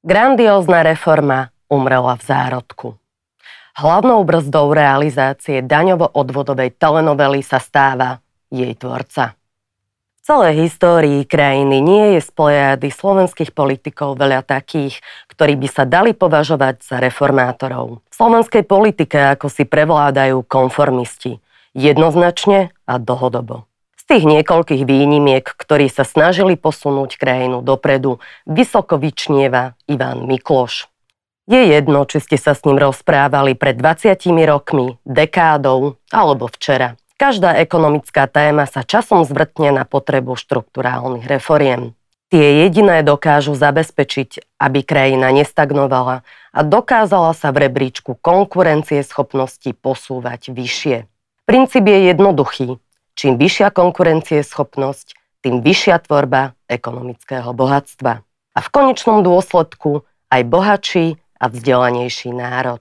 Grandiózna reforma umrela v zárodku. Hlavnou brzdou realizácie daňovo-odvodovej telenovely sa stáva jej tvorca. V celej histórii krajiny nie je splejady slovenských politikov veľa takých, ktorí by sa dali považovať za reformátorov. V slovenskej politike ako si prevládajú konformisti. Jednoznačne a dlhodobo tých niekoľkých výnimiek, ktorí sa snažili posunúť krajinu dopredu, vysoko vyčnieva Ivan Mikloš. Je jedno, či ste sa s ním rozprávali pred 20 rokmi, dekádou alebo včera. Každá ekonomická téma sa časom zvrtne na potrebu štruktúrálnych reforiem. Tie jediné dokážu zabezpečiť, aby krajina nestagnovala a dokázala sa v rebríčku konkurencie schopnosti posúvať vyššie. Princíp je jednoduchý. Čím vyššia konkurencieschopnosť, tým vyššia tvorba ekonomického bohatstva. A v konečnom dôsledku aj bohatší a vzdelanejší národ.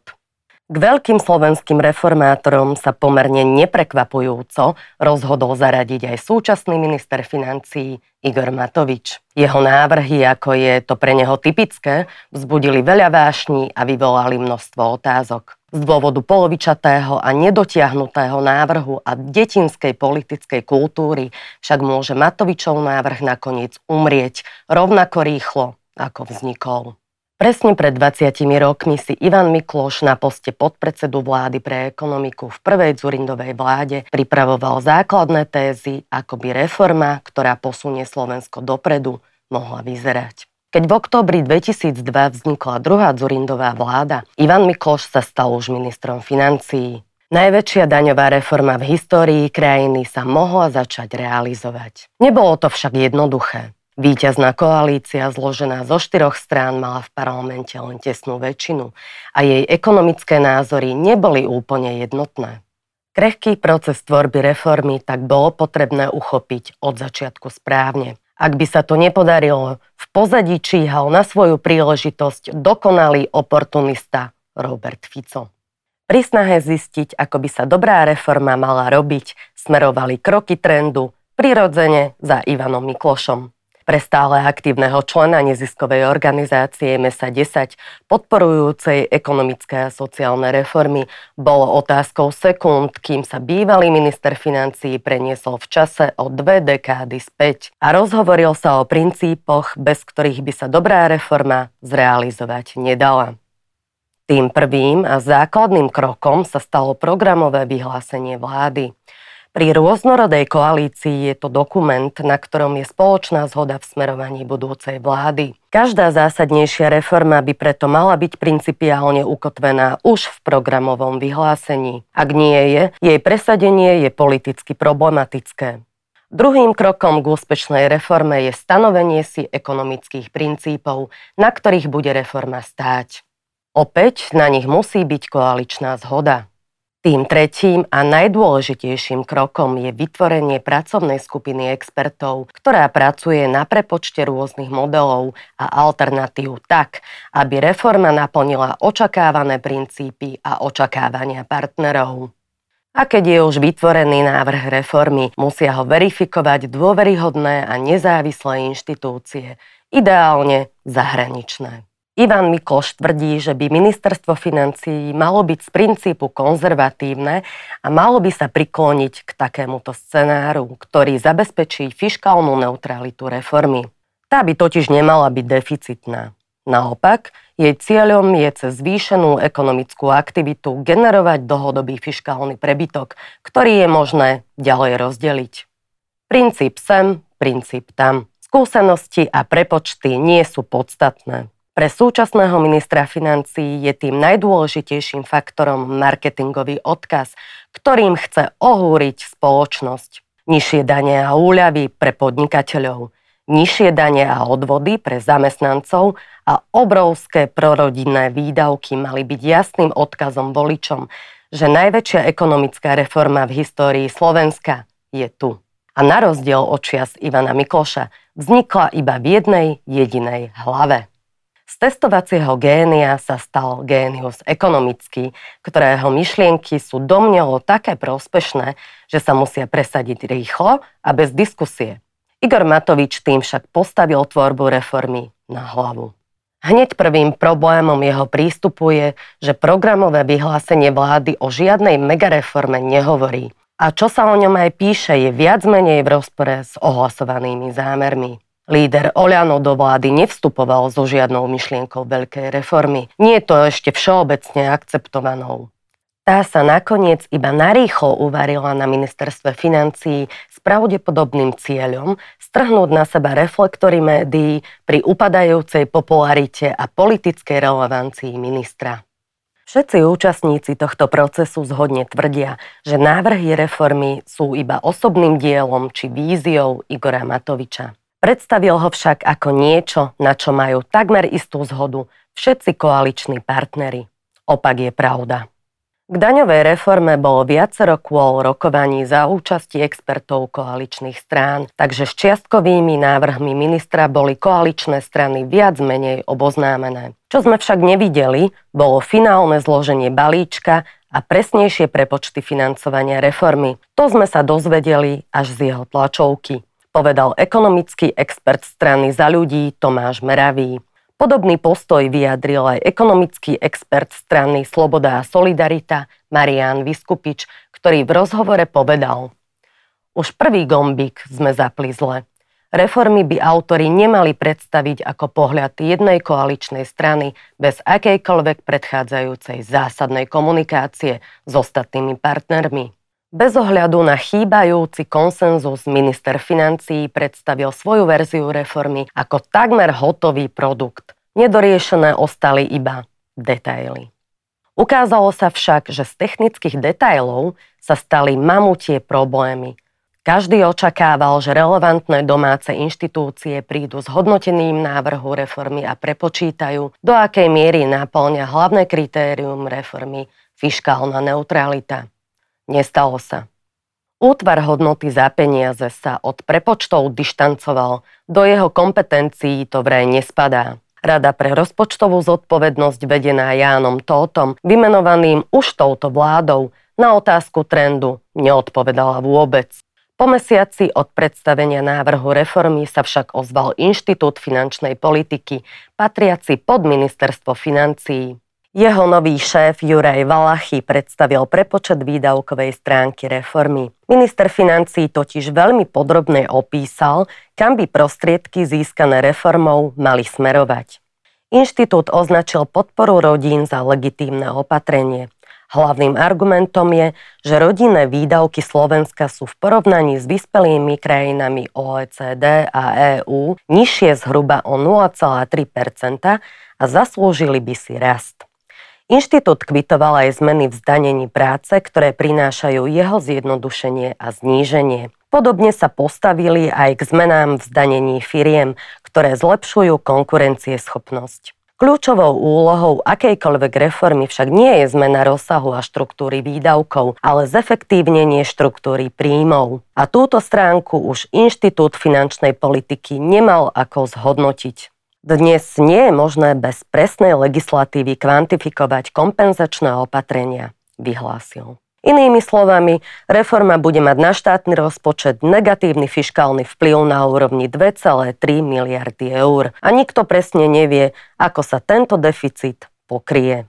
K veľkým slovenským reformátorom sa pomerne neprekvapujúco rozhodol zaradiť aj súčasný minister financií Igor Matovič. Jeho návrhy, ako je to pre neho typické, vzbudili veľa vášní a vyvolali množstvo otázok. Z dôvodu polovičatého a nedotiahnutého návrhu a detinskej politickej kultúry však môže Matovičov návrh nakoniec umrieť rovnako rýchlo, ako vznikol. Presne pred 20 rokmi si Ivan Mikloš na poste podpredsedu vlády pre ekonomiku v prvej Zurindovej vláde pripravoval základné tézy, ako by reforma, ktorá posunie Slovensko dopredu, mohla vyzerať. Keď v oktobri 2002 vznikla druhá Zurindová vláda, Ivan Mikloš sa stal už ministrom financií. Najväčšia daňová reforma v histórii krajiny sa mohla začať realizovať. Nebolo to však jednoduché. Výťazná koalícia zložená zo štyroch strán mala v parlamente len tesnú väčšinu a jej ekonomické názory neboli úplne jednotné. Krehký proces tvorby reformy tak bolo potrebné uchopiť od začiatku správne. Ak by sa to nepodarilo, v pozadí číhal na svoju príležitosť dokonalý oportunista Robert Fico. Pri snahe zistiť, ako by sa dobrá reforma mala robiť, smerovali kroky trendu prirodzene za Ivanom Miklošom pre stále aktívneho člena neziskovej organizácie MESA 10 podporujúcej ekonomické a sociálne reformy bolo otázkou sekúnd, kým sa bývalý minister financií preniesol v čase o dve dekády späť a rozhovoril sa o princípoch, bez ktorých by sa dobrá reforma zrealizovať nedala. Tým prvým a základným krokom sa stalo programové vyhlásenie vlády. Pri rôznorodej koalícii je to dokument, na ktorom je spoločná zhoda v smerovaní budúcej vlády. Každá zásadnejšia reforma by preto mala byť principiálne ukotvená už v programovom vyhlásení. Ak nie je, jej presadenie je politicky problematické. Druhým krokom k úspešnej reforme je stanovenie si ekonomických princípov, na ktorých bude reforma stáť. Opäť na nich musí byť koaličná zhoda. Tým tretím a najdôležitejším krokom je vytvorenie pracovnej skupiny expertov, ktorá pracuje na prepočte rôznych modelov a alternatív tak, aby reforma naplnila očakávané princípy a očakávania partnerov. A keď je už vytvorený návrh reformy, musia ho verifikovať dôveryhodné a nezávislé inštitúcie, ideálne zahraničné. Ivan Mikloš tvrdí, že by ministerstvo financií malo byť z princípu konzervatívne a malo by sa prikloniť k takémuto scenáru, ktorý zabezpečí fiskálnu neutralitu reformy. Tá by totiž nemala byť deficitná. Naopak, jej cieľom je cez zvýšenú ekonomickú aktivitu generovať dlhodobý fiskálny prebytok, ktorý je možné ďalej rozdeliť. Princíp sem, princíp tam. Skúsenosti a prepočty nie sú podstatné. Pre súčasného ministra financií je tým najdôležitejším faktorom marketingový odkaz, ktorým chce ohúriť spoločnosť. Nižšie dane a úľavy pre podnikateľov, nižšie dane a odvody pre zamestnancov a obrovské prorodinné výdavky mali byť jasným odkazom voličom, že najväčšia ekonomická reforma v histórii Slovenska je tu. A na rozdiel od čias Ivana Mikloša vznikla iba v jednej jedinej hlave. Z testovacieho génia sa stal génius ekonomický, ktorého myšlienky sú domnelo také prospešné, že sa musia presadiť rýchlo a bez diskusie. Igor Matovič tým však postavil tvorbu reformy na hlavu. Hneď prvým problémom jeho prístupu je, že programové vyhlásenie vlády o žiadnej megareforme nehovorí. A čo sa o ňom aj píše, je viac menej v rozpore s ohlasovanými zámermi. Líder Oľano do vlády nevstupoval so žiadnou myšlienkou veľkej reformy. Nie je to ešte všeobecne akceptovanou. Tá sa nakoniec iba narýchlo uvarila na ministerstve financií s pravdepodobným cieľom strhnúť na seba reflektory médií pri upadajúcej popularite a politickej relevancii ministra. Všetci účastníci tohto procesu zhodne tvrdia, že návrhy reformy sú iba osobným dielom či víziou Igora Matoviča. Predstavil ho však ako niečo, na čo majú takmer istú zhodu všetci koaliční partnery. Opak je pravda. K daňovej reforme bolo viacero kôl rokovaní za účasti expertov koaličných strán, takže s čiastkovými návrhmi ministra boli koaličné strany viac menej oboznámené. Čo sme však nevideli, bolo finálne zloženie balíčka a presnejšie prepočty financovania reformy. To sme sa dozvedeli až z jeho tlačovky, povedal ekonomický expert strany za ľudí Tomáš Meravý. Podobný postoj vyjadril aj ekonomický expert strany Sloboda a Solidarita Marian Vyskupič, ktorý v rozhovore povedal Už prvý gombík sme zapli zle. Reformy by autori nemali predstaviť ako pohľad jednej koaličnej strany bez akejkoľvek predchádzajúcej zásadnej komunikácie s ostatnými partnermi. Bez ohľadu na chýbajúci konsenzus minister financií predstavil svoju verziu reformy ako takmer hotový produkt. Nedoriešené ostali iba detaily. Ukázalo sa však, že z technických detailov sa stali mamutie problémy. Každý očakával, že relevantné domáce inštitúcie prídu s hodnoteným návrhu reformy a prepočítajú, do akej miery náplňa hlavné kritérium reformy fiškálna neutralita. Nestalo sa. Útvar hodnoty za peniaze sa od prepočtov dištancoval, do jeho kompetencií to vraj nespadá. Rada pre rozpočtovú zodpovednosť vedená Jánom Tótom, vymenovaným už touto vládou, na otázku trendu neodpovedala vôbec. Po mesiaci od predstavenia návrhu reformy sa však ozval Inštitút finančnej politiky, patriaci pod ministerstvo financií. Jeho nový šéf Juraj Valachy predstavil prepočet výdavkovej stránky reformy. Minister financí totiž veľmi podrobne opísal, kam by prostriedky získané reformou mali smerovať. Inštitút označil podporu rodín za legitímne opatrenie. Hlavným argumentom je, že rodinné výdavky Slovenska sú v porovnaní s vyspelými krajinami OECD a EÚ nižšie zhruba o 0,3% a zaslúžili by si rast. Inštitút kvitoval aj zmeny v zdanení práce, ktoré prinášajú jeho zjednodušenie a zníženie. Podobne sa postavili aj k zmenám v zdanení firiem, ktoré zlepšujú konkurencieschopnosť. Kľúčovou úlohou akejkoľvek reformy však nie je zmena rozsahu a štruktúry výdavkov, ale zefektívnenie štruktúry príjmov. A túto stránku už Inštitút finančnej politiky nemal ako zhodnotiť. Dnes nie je možné bez presnej legislatívy kvantifikovať kompenzačné opatrenia, vyhlásil. Inými slovami, reforma bude mať na štátny rozpočet negatívny fiskálny vplyv na úrovni 2,3 miliardy eur a nikto presne nevie, ako sa tento deficit pokrie.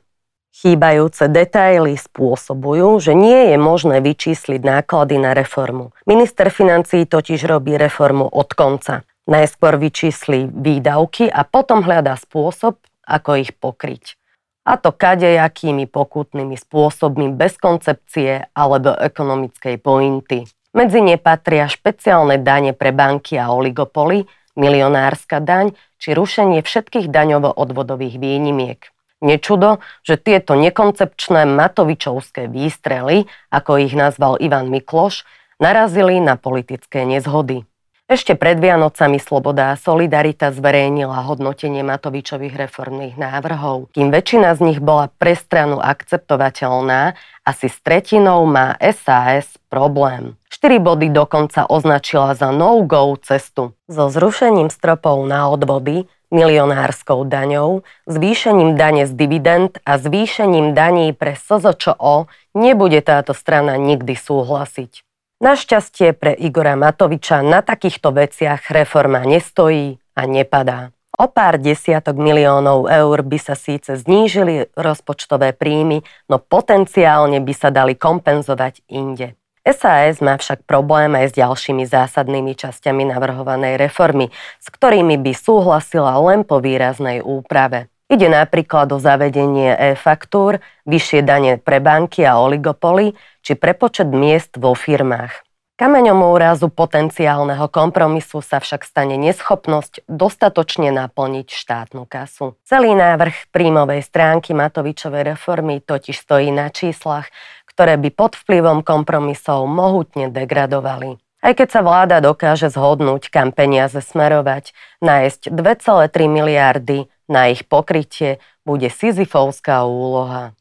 Chýbajúce detaily spôsobujú, že nie je možné vyčísliť náklady na reformu. Minister financí totiž robí reformu od konca. Najskôr vyčísli výdavky a potom hľadá spôsob, ako ich pokryť. A to kadejakými pokutnými spôsobmi bez koncepcie alebo ekonomickej pointy. Medzi ne patria špeciálne dane pre banky a oligopoly, milionárska daň či rušenie všetkých daňovo-odvodových výnimiek. Nečudo, že tieto nekoncepčné matovičovské výstrely, ako ich nazval Ivan Mikloš, narazili na politické nezhody. Ešte pred Vianocami Sloboda a Solidarita zverejnila hodnotenie Matovičových reformných návrhov. Kým väčšina z nich bola pre stranu akceptovateľná, asi s tretinou má SAS problém. 4 body dokonca označila za no-go cestu. So zrušením stropov na odvody, milionárskou daňou, zvýšením dane z dividend a zvýšením daní pre SZČO nebude táto strana nikdy súhlasiť. Našťastie pre Igora Matoviča na takýchto veciach reforma nestojí a nepadá. O pár desiatok miliónov eur by sa síce znížili rozpočtové príjmy, no potenciálne by sa dali kompenzovať inde. SAS má však problém aj s ďalšími zásadnými časťami navrhovanej reformy, s ktorými by súhlasila len po výraznej úprave. Ide napríklad o zavedenie e-faktúr, vyššie dane pre banky a oligopoly či prepočet miest vo firmách. Kameňom úrazu potenciálneho kompromisu sa však stane neschopnosť dostatočne naplniť štátnu kasu. Celý návrh príjmovej stránky Matovičovej reformy totiž stojí na číslach, ktoré by pod vplyvom kompromisov mohutne degradovali. Aj keď sa vláda dokáže zhodnúť, kam peniaze smerovať, nájsť 2,3 miliardy na ich pokrytie bude Sisyfovská úloha.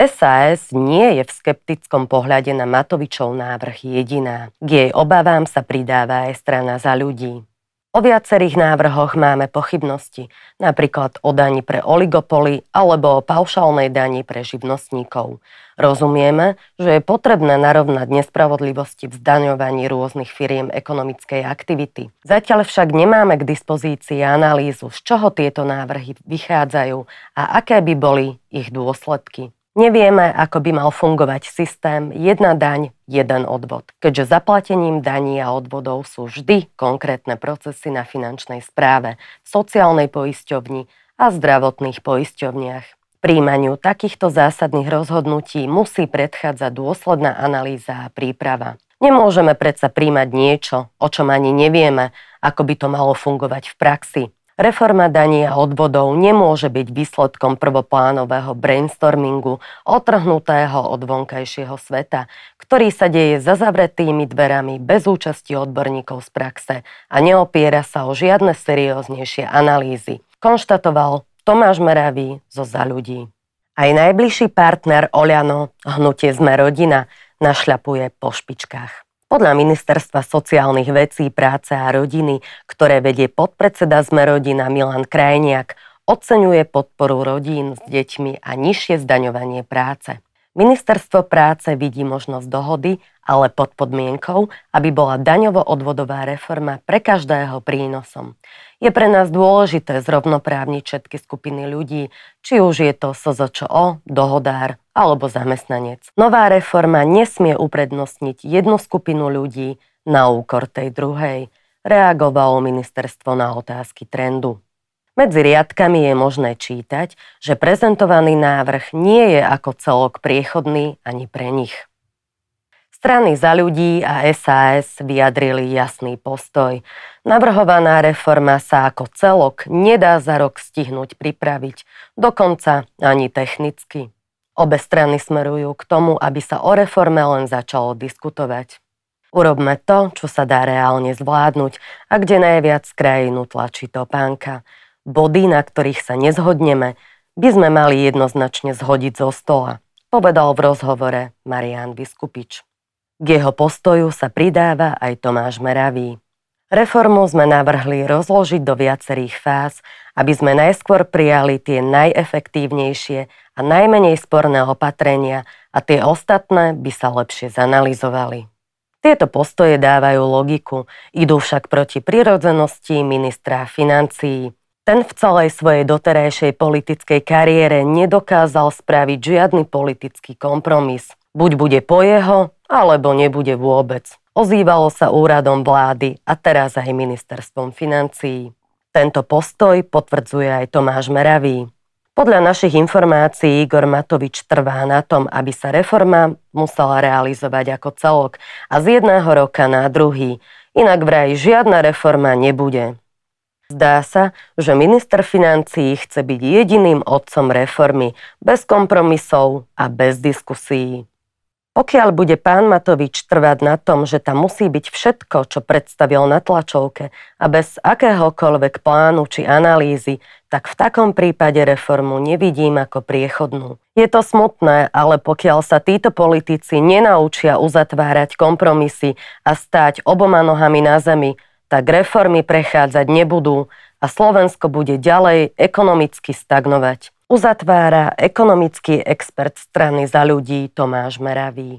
SAS nie je v skeptickom pohľade na Matovičov návrh jediná. K jej obavám sa pridáva aj strana za ľudí. O viacerých návrhoch máme pochybnosti, napríklad o daní pre oligopoly alebo o paušálnej dani pre živnostníkov. Rozumieme, že je potrebné narovnať nespravodlivosti v zdaňovaní rôznych firiem ekonomickej aktivity. Zatiaľ však nemáme k dispozícii analýzu, z čoho tieto návrhy vychádzajú a aké by boli ich dôsledky. Nevieme, ako by mal fungovať systém jedna daň, jeden odvod, keďže zaplatením daní a odvodov sú vždy konkrétne procesy na finančnej správe, sociálnej poisťovni a zdravotných poisťovniach. Príjmaniu takýchto zásadných rozhodnutí musí predchádzať dôsledná analýza a príprava. Nemôžeme predsa príjmať niečo, o čom ani nevieme, ako by to malo fungovať v praxi. Reforma daní a odvodov nemôže byť výsledkom prvoplánového brainstormingu otrhnutého od vonkajšieho sveta, ktorý sa deje za zavretými dverami bez účasti odborníkov z praxe a neopiera sa o žiadne serióznejšie analýzy, konštatoval Tomáš Meravý zo Za ľudí. Aj najbližší partner Oliano, hnutie Sme rodina, našľapuje po špičkách. Podľa Ministerstva sociálnych vecí, práce a rodiny, ktoré vedie podpredseda Sme rodina Milan Krajniak, oceňuje podporu rodín s deťmi a nižšie zdaňovanie práce. Ministerstvo práce vidí možnosť dohody, ale pod podmienkou, aby bola daňovo-odvodová reforma pre každého prínosom. Je pre nás dôležité zrovnoprávniť všetky skupiny ľudí, či už je to SZČO, dohodár alebo zamestnanec. Nová reforma nesmie uprednostniť jednu skupinu ľudí na úkor tej druhej, reagovalo ministerstvo na otázky trendu. Medzi riadkami je možné čítať, že prezentovaný návrh nie je ako celok priechodný ani pre nich. Strany za ľudí a SAS vyjadrili jasný postoj. Navrhovaná reforma sa ako celok nedá za rok stihnúť pripraviť, dokonca ani technicky. Obe strany smerujú k tomu, aby sa o reforme len začalo diskutovať. Urobme to, čo sa dá reálne zvládnuť a kde najviac krajinu tlačí topánka – body, na ktorých sa nezhodneme, by sme mali jednoznačne zhodiť zo stola, povedal v rozhovore Marian Vyskupič. K jeho postoju sa pridáva aj Tomáš Meravý. Reformu sme navrhli rozložiť do viacerých fáz, aby sme najskôr prijali tie najefektívnejšie a najmenej sporné opatrenia a tie ostatné by sa lepšie zanalizovali. Tieto postoje dávajú logiku, idú však proti prirodzenosti ministra financií, ten v celej svojej doterajšej politickej kariére nedokázal spraviť žiadny politický kompromis. Buď bude po jeho, alebo nebude vôbec. Ozývalo sa úradom vlády a teraz aj ministerstvom financií. Tento postoj potvrdzuje aj Tomáš Meravý. Podľa našich informácií Igor Matovič trvá na tom, aby sa reforma musela realizovať ako celok a z jedného roka na druhý. Inak vraj žiadna reforma nebude. Zdá sa, že minister financií chce byť jediným otcom reformy, bez kompromisov a bez diskusí. Pokiaľ bude pán Matovič trvať na tom, že tam musí byť všetko, čo predstavil na tlačovke a bez akéhokoľvek plánu či analýzy, tak v takom prípade reformu nevidím ako priechodnú. Je to smutné, ale pokiaľ sa títo politici nenaučia uzatvárať kompromisy a stáť oboma nohami na zemi, tak reformy prechádzať nebudú a Slovensko bude ďalej ekonomicky stagnovať. Uzatvára ekonomický expert strany za ľudí Tomáš Meravý.